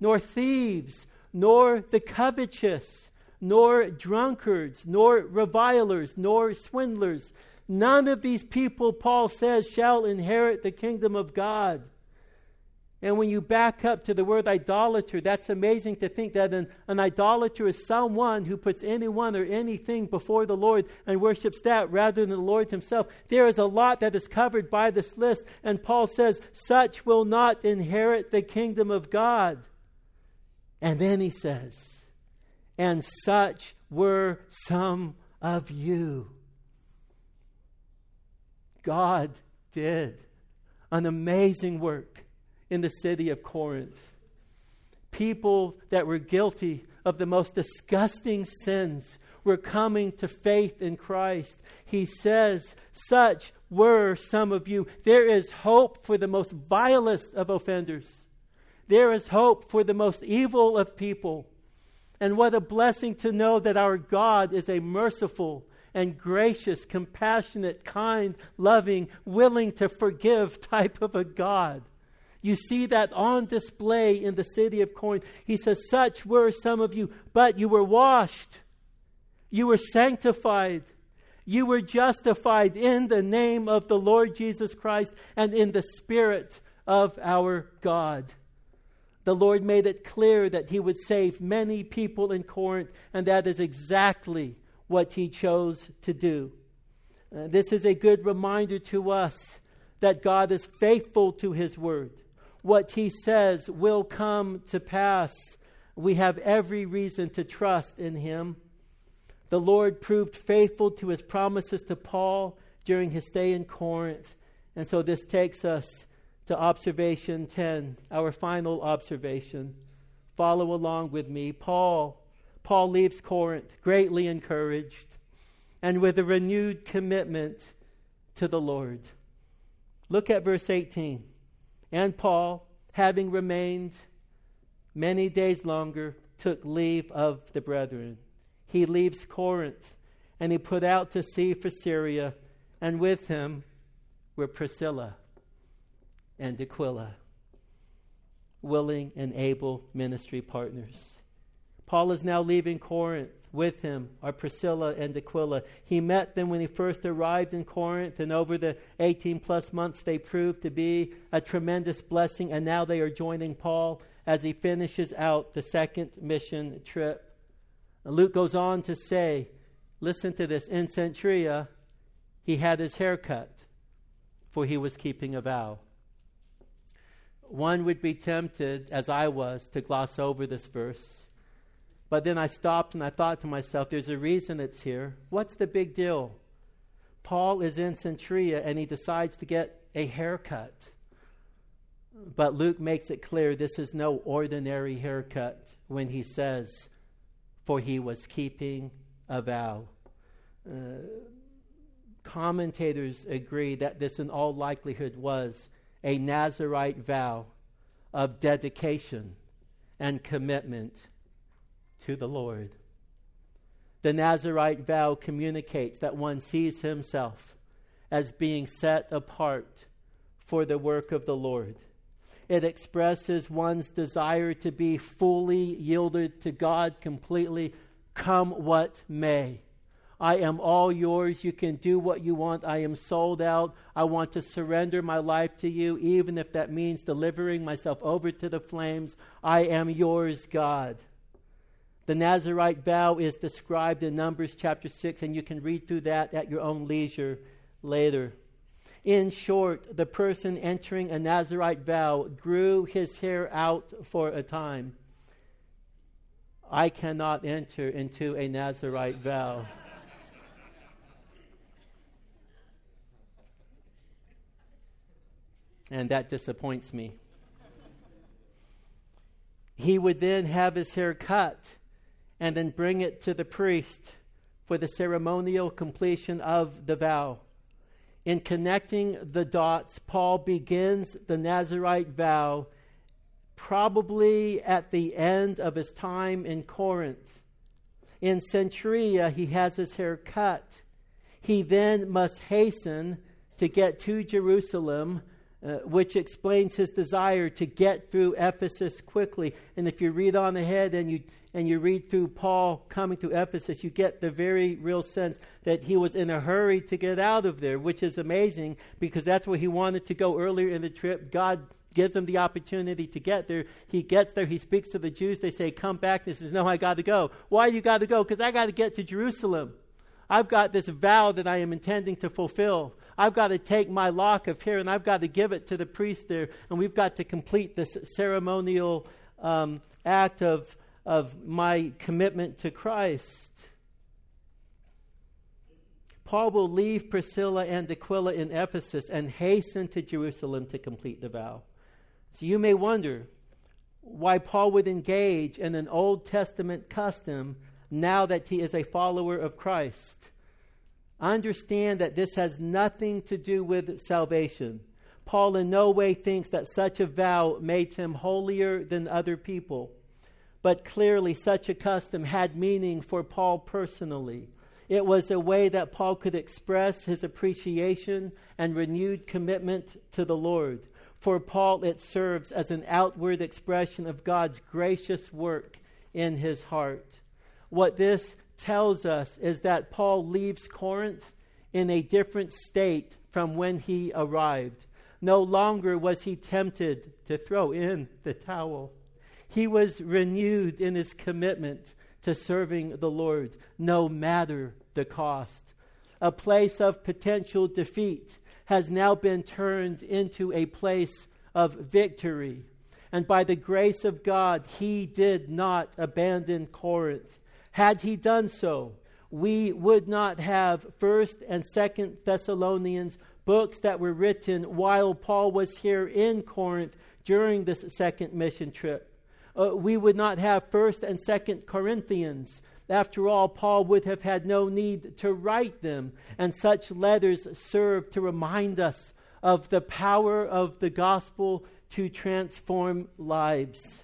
nor thieves, nor the covetous, nor drunkards, nor revilers, nor swindlers. None of these people, Paul says, shall inherit the kingdom of God. And when you back up to the word idolater, that's amazing to think that an, an, idolater is someone who puts anyone or anything before the Lord and worships that rather than the Lord himself. There is a lot that is covered by this list, and Paul says, such will not inherit the kingdom of God. And then he says, and such were some of you. God did an amazing work in the city of Corinth. People that were guilty of the most disgusting sins were coming to faith in Christ. He says, Such were some of you. There is hope for the most vilest of offenders, there is hope for the most evil of people. And what a blessing to know that our God is a merciful and gracious, compassionate, kind, loving, willing to forgive type of a God. You see that on display in the city of Corinth. He says, Such were some of you, but you were washed, you were sanctified, you were justified in the name of the Lord Jesus Christ and in the Spirit of our God. The Lord made it clear that He would save many people in Corinth, and that is exactly what he chose to do. Uh, this is a good reminder to us that God is faithful to his word. What he says will come to pass. We have every reason to trust in him. The Lord proved faithful to his promises to Paul during his stay in Corinth. And so this takes us to observation 10, our final observation. Follow along with me. Paul Paul leaves Corinth greatly encouraged and with a renewed commitment to the Lord. Look at verse 18. And Paul, having remained many days longer, took leave of the brethren. He leaves Corinth and he put out to sea for Syria, and with him were Priscilla and Aquila, willing and able ministry partners. Paul is now leaving Corinth. With him are Priscilla and Aquila. He met them when he first arrived in Corinth, and over the 18 plus months, they proved to be a tremendous blessing, and now they are joining Paul as he finishes out the second mission trip. Luke goes on to say, listen to this, in Cenchrea, he had his hair cut, for he was keeping a vow. One would be tempted, as I was, to gloss over this verse but then I stopped and I thought to myself, there's a reason it's here. What's the big deal? Paul is in Cenchrea and he decides to get a haircut. But Luke makes it clear this is no ordinary haircut when he says, for he was keeping a vow. Uh, commentators agree that this, in all likelihood, was a Nazarite vow of dedication and commitment to the Lord. The Nazarite vow communicates that one sees himself as being set apart for the work of the Lord. It expresses one's desire to be fully yielded to God completely, come what may. I am all yours. You can do what you want. I am sold out. I want to surrender my life to you, even if that means delivering myself over to the flames. I am yours, God. The Nazarite vow is described in Numbers chapter 6, and you can read through that at your own leisure later. In short, the person entering a Nazarite vow grew his hair out for a time. I cannot enter into a Nazarite vow. And that disappoints me. He would then have his hair cut and then bring it to the priest for the ceremonial completion of the vow. In connecting the dots, Paul begins the Nazarite vow probably at the end of his time in Corinth. In Cenchrea, he has his hair cut. He then must hasten to get to Jerusalem uh, which explains his desire to get through Ephesus quickly. And if you read on ahead and you and you read through Paul coming to Ephesus, you get the very real sense that he was in a hurry to get out of there, which is amazing because that's where he wanted to go earlier in the trip. God gives him the opportunity to get there. He gets there. He speaks to the Jews. They say, "Come back." He says, "No, I got to go." Why you got to go? Because I got to get to Jerusalem. I've got this vow that I am intending to fulfill. I've got to take my lock of hair and I've got to give it to the priest there, and we've got to complete this ceremonial um, act of, of my commitment to Christ. Paul will leave Priscilla and Aquila in Ephesus and hasten to Jerusalem to complete the vow. So you may wonder why Paul would engage in an Old Testament custom now that he is a follower of Christ. Understand that this has nothing to do with salvation. Paul in no way thinks that such a vow made him holier than other people. But clearly, such a custom had meaning for Paul personally. It was a way that Paul could express his appreciation and renewed commitment to the Lord. For Paul, it serves as an outward expression of God's gracious work in his heart. What this tells us is that Paul leaves Corinth in a different state from when he arrived. No longer was he tempted to throw in the towel. He was renewed in his commitment to serving the Lord, no matter the cost. A place of potential defeat has now been turned into a place of victory. And by the grace of God, he did not abandon Corinth. Had he done so, we would not have 1st and 2nd Thessalonians books that were written while Paul was here in Corinth during this second mission trip. Uh, we would not have 1st and 2nd Corinthians. After all, Paul would have had no need to write them, and such letters serve to remind us of the power of the gospel to transform lives.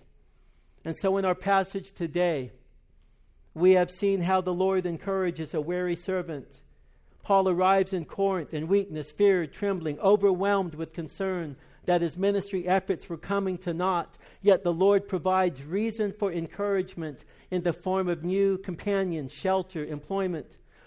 And so, in our passage today, we have seen how the Lord encourages a weary servant Paul arrives in Corinth in weakness, fear, trembling, overwhelmed with concern that his ministry efforts were coming to naught. Yet the Lord provides reason for encouragement in the form of new companions, shelter, employment.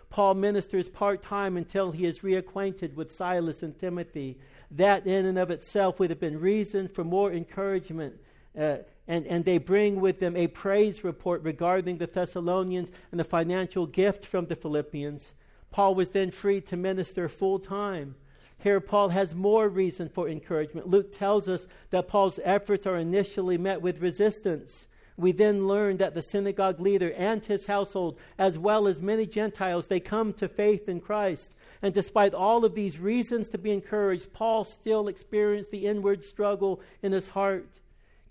Paul ministers part time until he is reacquainted with Silas and Timothy. That, in and of itself, would have been reason for more encouragement. Uh, and, and they bring with them a praise report regarding the Thessalonians and the financial gift from the Philippians. Paul was then free to minister full time. Here, Paul has more reason for encouragement. Luke tells us that Paul's efforts are initially met with resistance. We then learn that the synagogue leader and his household, as well as many Gentiles, they come to faith in Christ. And despite all of these reasons to be encouraged, Paul still experienced the inward struggle in his heart.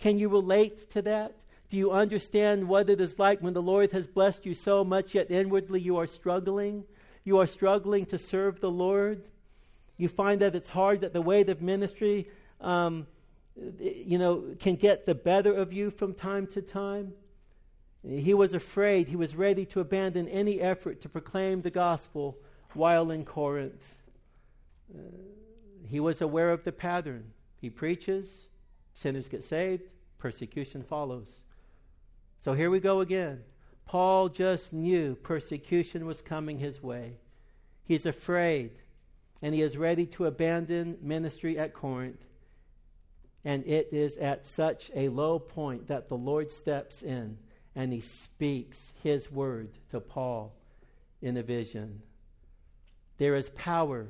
Can you relate to that? Do you understand what it is like when the Lord has blessed you so much, yet inwardly you are struggling? you are struggling to serve the Lord, you find that it's hard, that the weight of ministry, um, you know, can get the better of you from time to time. He was afraid. He was ready to abandon any effort to proclaim the gospel while in Corinth. Uh, he was aware of the pattern. He preaches, sinners get saved, persecution follows. So here we go again. Paul just knew persecution was coming his way. He's afraid, and he is ready to abandon ministry at Corinth. And it is at such a low point that the Lord steps in and he speaks his word to Paul in a vision. There is power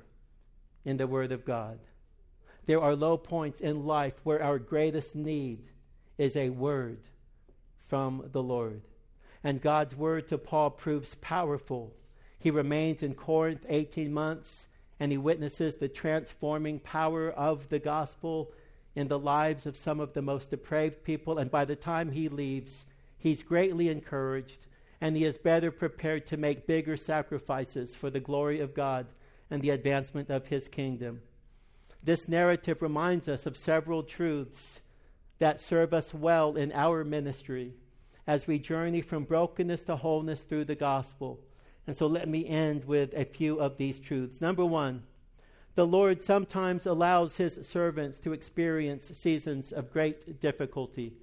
in the word of God. There are low points in life where our greatest need is a word from the Lord and God's word to Paul proves powerful. He remains in Corinth 18 months and he witnesses the transforming power of the gospel in the lives of some of the most depraved people. And by the time he leaves, he's greatly encouraged and he is better prepared to make bigger sacrifices for the glory of God and the advancement of his kingdom. This narrative reminds us of several truths that serve us well in our ministry as we journey from brokenness to wholeness through the gospel. And so let me end with a few of these truths. Number one, the Lord sometimes allows his servants to experience seasons of great difficulty.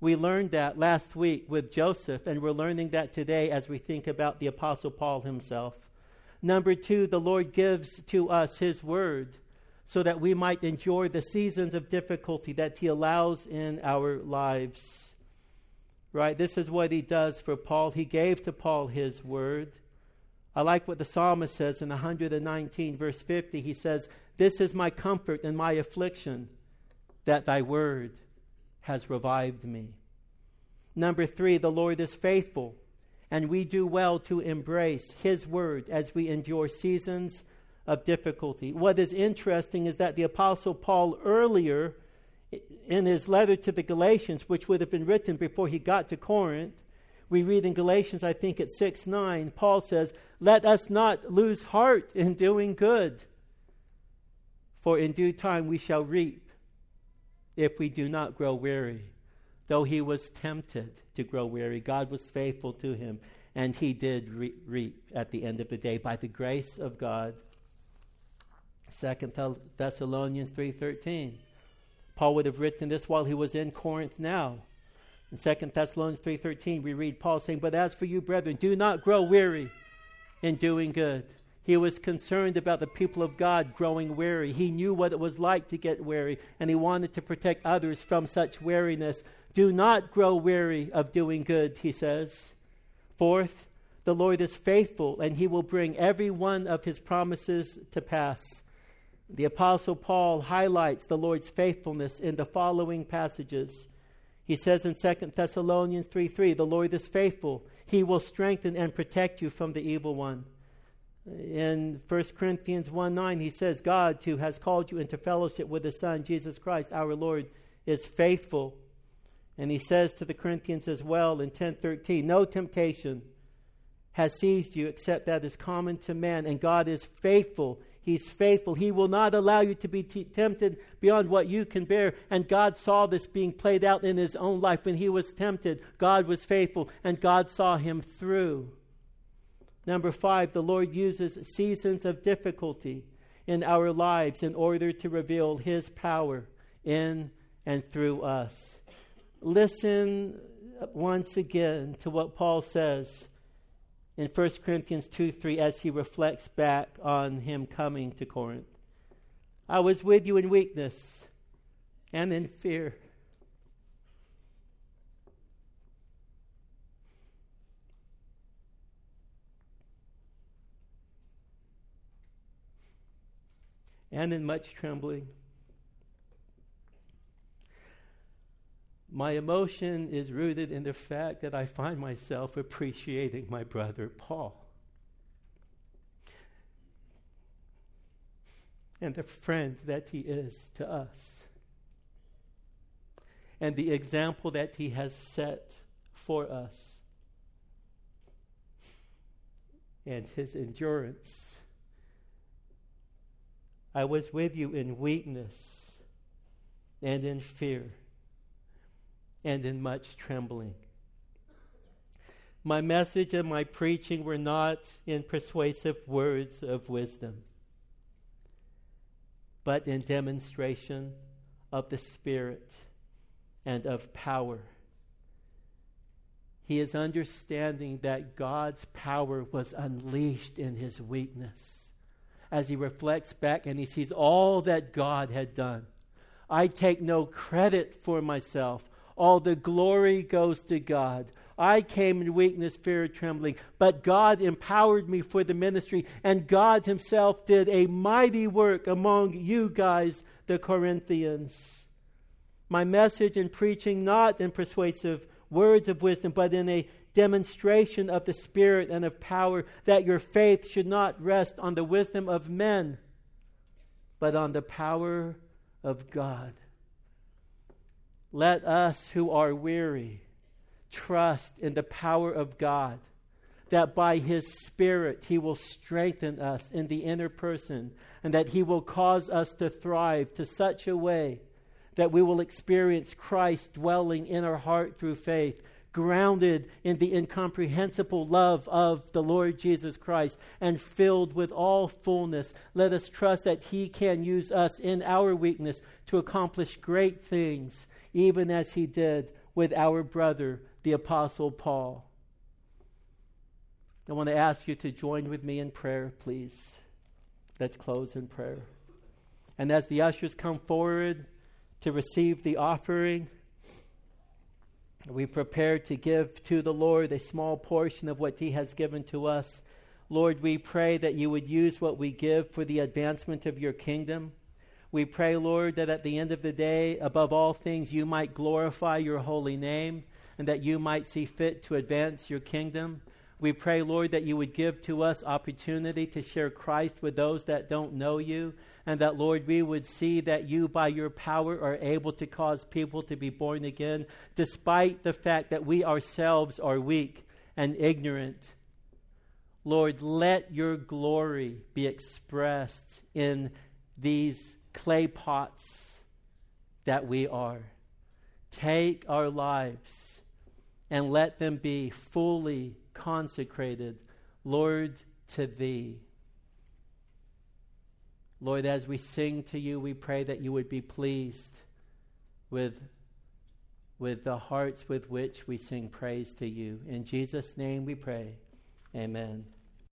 We learned that last week with Joseph, and we're learning that today as we think about the Apostle Paul himself. Number two, the Lord gives to us his word so that we might enjoy the seasons of difficulty that he allows in our lives right? This is what he does for Paul. He gave to Paul his word. I like what the psalmist says in 119, verse 50. He says, This is my comfort in my affliction, that thy word has revived me. Number three, the Lord is faithful, and we do well to embrace His word as we endure seasons of difficulty. What is interesting is that the Apostle Paul earlier in his letter to the Galatians, which would have been written before he got to Corinth, we read in Galatians, I think at 6 9, Paul says, Let us not lose heart in doing good, for in due time we shall reap if we do not grow weary. Though he was tempted to grow weary, God was faithful to him, and he did re- reap at the end of the day by the grace of God. Second Thessalonians 3:13. Paul would have written this while he was in Corinth now. In 2 Thessalonians 3:13 we read Paul saying, "But as for you brethren, do not grow weary in doing good." He was concerned about the people of God growing weary. He knew what it was like to get weary, and he wanted to protect others from such weariness. Do not grow weary of doing good, he says. Fourth, the Lord is faithful, and he will bring every one of his promises to pass. The Apostle Paul highlights the Lord's faithfulness in the following passages. He says in 2 Thessalonians 3 3, The Lord is faithful. He will strengthen and protect you from the evil one. In 1 Corinthians 1 9, he says, God, who has called you into fellowship with his Son, Jesus Christ, our Lord, is faithful. And he says to the Corinthians as well in 10:13, no temptation has seized you except that is common to man, and God is faithful. He's faithful. He will not allow you to be t- tempted beyond what you can bear. And God saw this being played out in his own life. When he was tempted, God was faithful, and God saw him through. Number five, the Lord uses seasons of difficulty in our lives in order to reveal his power in and through us. Listen once again to what Paul says in 1 Corinthians 2 3 as he reflects back on him coming to Corinth. I was with you in weakness and in fear. And in much trembling. My emotion is rooted in the fact that I find myself appreciating my brother Paul. And the friend that he is to us. And the example that he has set for us. And his endurance. I was with you in weakness and in fear and in much trembling. My message and my preaching were not in persuasive words of wisdom, but in demonstration of the Spirit and of power. He is understanding that God's power was unleashed in his weakness as he reflects back and he sees all that God had done. I take no credit for myself. All the glory goes to God. I came in weakness, fear, trembling, but God empowered me for the ministry, and God Himself did a mighty work among you guys, the Corinthians. My message in preaching, not in persuasive words of wisdom, but in a demonstration of the Spirit and of power, that your faith should not rest on the wisdom of men, but on the power of God. Let us who are weary trust in the power of God, that by His Spirit He will strengthen us in the inner person, and that He will cause us to thrive to such a way that we will experience Christ dwelling in our heart through faith, grounded in the incomprehensible love of the Lord Jesus Christ, and filled with all fullness. Let us trust that He can use us in our weakness to accomplish great things even as he did with our brother, the Apostle Paul. I want to ask you to join with me in prayer, please. Let's close in prayer. And as the ushers come forward to receive the offering, we prepare to give to the Lord a small portion of what He has given to us. Lord, we pray that you would use what we give for the advancement of your kingdom. We pray, Lord, that at the end of the day, above all things, you might glorify your holy name and that you might see fit to advance your kingdom. We pray, Lord, that you would give to us opportunity to share Christ with those that don't know you, and that, Lord, we would see that you, by your power, are able to cause people to be born again, despite the fact that we ourselves are weak and ignorant. Lord, let your glory be expressed in these clay pots that we are. Take our lives and let them be fully consecrated, Lord, to Thee. Lord, as we sing to you, we pray that you would be pleased with, with the hearts with which we sing praise to you. In Jesus' name we pray. Amen.